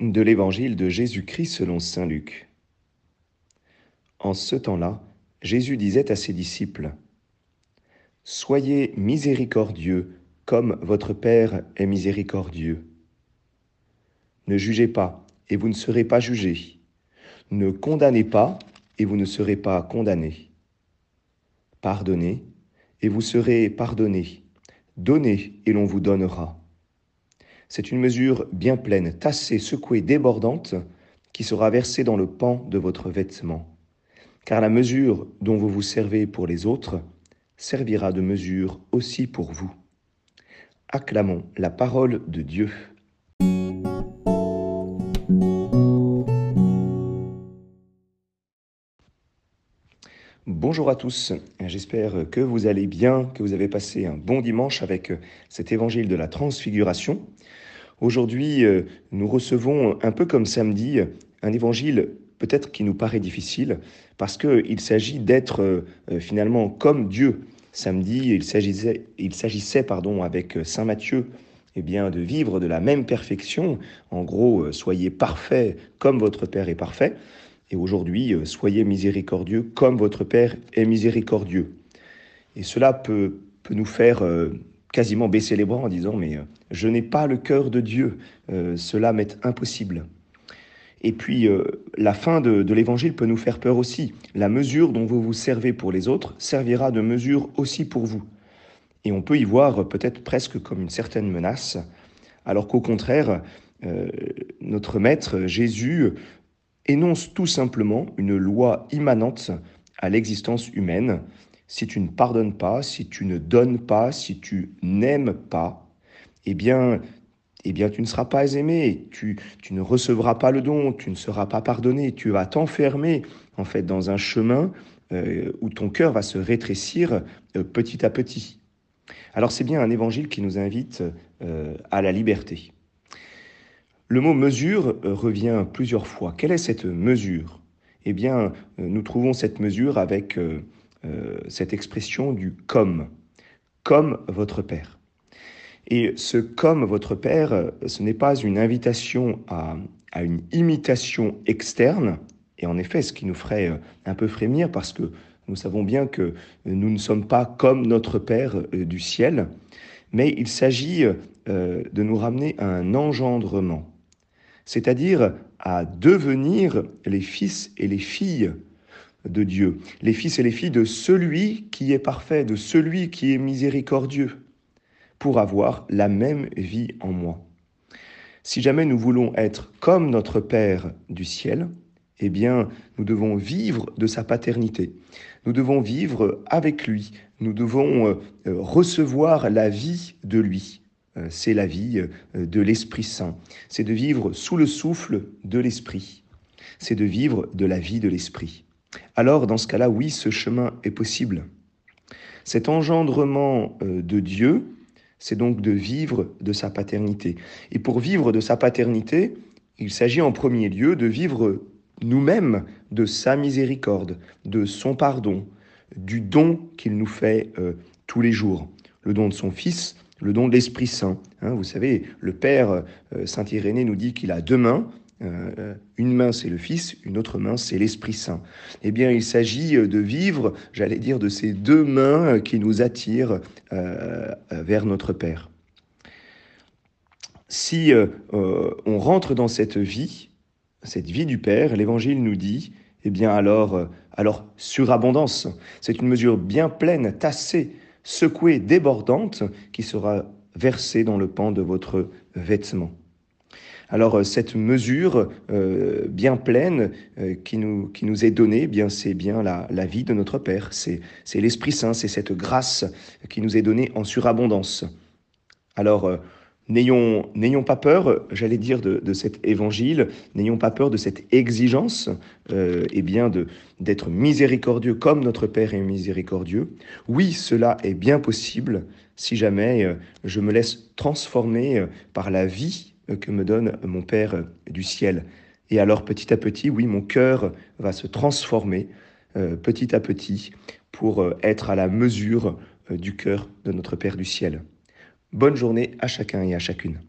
de l'évangile de Jésus-Christ selon Saint Luc. En ce temps-là, Jésus disait à ses disciples, Soyez miséricordieux comme votre Père est miséricordieux. Ne jugez pas, et vous ne serez pas jugés. Ne condamnez pas, et vous ne serez pas condamnés. Pardonnez, et vous serez pardonnés. Donnez, et l'on vous donnera. C'est une mesure bien pleine, tassée, secouée, débordante, qui sera versée dans le pan de votre vêtement. Car la mesure dont vous vous servez pour les autres servira de mesure aussi pour vous. Acclamons la parole de Dieu. Bonjour à tous, j'espère que vous allez bien, que vous avez passé un bon dimanche avec cet évangile de la transfiguration. Aujourd'hui, euh, nous recevons un peu comme samedi un évangile peut-être qui nous paraît difficile parce qu'il s'agit d'être euh, finalement comme Dieu. Samedi, il s'agissait, il s'agissait pardon, avec Saint Matthieu eh bien, de vivre de la même perfection. En gros, euh, soyez parfaits comme votre Père est parfait. Et aujourd'hui, euh, soyez miséricordieux comme votre Père est miséricordieux. Et cela peut, peut nous faire euh, quasiment baisser les bras en disant, mais je n'ai pas le cœur de Dieu, cela m'est impossible. Et puis, la fin de l'évangile peut nous faire peur aussi. La mesure dont vous vous servez pour les autres servira de mesure aussi pour vous. Et on peut y voir peut-être presque comme une certaine menace, alors qu'au contraire, notre Maître Jésus énonce tout simplement une loi immanente à l'existence humaine. Si tu ne pardonnes pas, si tu ne donnes pas, si tu n'aimes pas, eh bien, eh bien, tu ne seras pas aimé, tu, ne recevras pas le don, tu ne seras pas pardonné, tu vas t'enfermer en fait dans un chemin euh, où ton cœur va se rétrécir euh, petit à petit. Alors c'est bien un évangile qui nous invite euh, à la liberté. Le mot mesure euh, revient plusieurs fois. Quelle est cette mesure? Eh bien, euh, nous trouvons cette mesure avec euh, cette expression du comme, comme votre Père. Et ce comme votre Père, ce n'est pas une invitation à, à, une imitation externe, et en effet, ce qui nous ferait un peu frémir, parce que nous savons bien que nous ne sommes pas comme notre Père du ciel, mais il s'agit de nous ramener à un engendrement c'est-à-dire à devenir les fils et les filles de Dieu, les fils et les filles de celui qui est parfait, de celui qui est miséricordieux, pour avoir la même vie en moi. Si jamais nous voulons être comme notre Père du ciel, eh bien, nous devons vivre de sa paternité. Nous devons vivre avec lui. Nous devons euh, recevoir la vie de lui. Euh, c'est la vie euh, de l'Esprit Saint. C'est de vivre sous le souffle de l'Esprit. C'est de vivre de la vie de l'Esprit. Alors, dans ce cas-là, oui, ce chemin est possible. Cet engendrement euh, de Dieu, c'est donc de vivre de sa paternité. Et pour vivre de sa paternité, il s'agit en premier lieu de vivre nous-mêmes de sa miséricorde, de son pardon, du don qu'il nous fait tous les jours, le don de son Fils, le don de l'Esprit Saint. Hein, vous savez, le Père euh, Saint Irénée nous dit qu'il a deux mains. Euh, une main, c'est le Fils, une autre main, c'est l'Esprit Saint. Eh bien, il s'agit euh, de vivre, j'allais dire, de ces deux mains qui nous attirent vers notre Père. Si on rentre dans cette vie, cette vie du Père, l'Évangile nous dit, eh bien alors, alors surabondance. C'est une mesure bien pleine, tassée, secouée, débordante, qui sera versée dans le pan de votre vêtement. Alors euh, cette mesure euh, bien pleine euh, qui, nous, qui nous est donnée, eh bien c'est bien la, la, vie de notre Père, c'est l'Esprit Saint, c'est cette grâce qui nous est donnée en surabondance. Alors N'ayons, n'ayons pas peur, j'allais dire, de, de, cet évangile, n'ayons pas peur de cette exigence, euh, eh bien, de, d'être miséricordieux comme notre Père est miséricordieux. Oui, cela est bien possible si jamais euh, je me laisse transformer euh, par la vie que me donne mon Père du ciel. Et alors, petit à petit, oui, mon cœur va se transformer petit à petit pour être à la mesure du cœur de notre Père du ciel. Bonne journée à chacun et à chacune.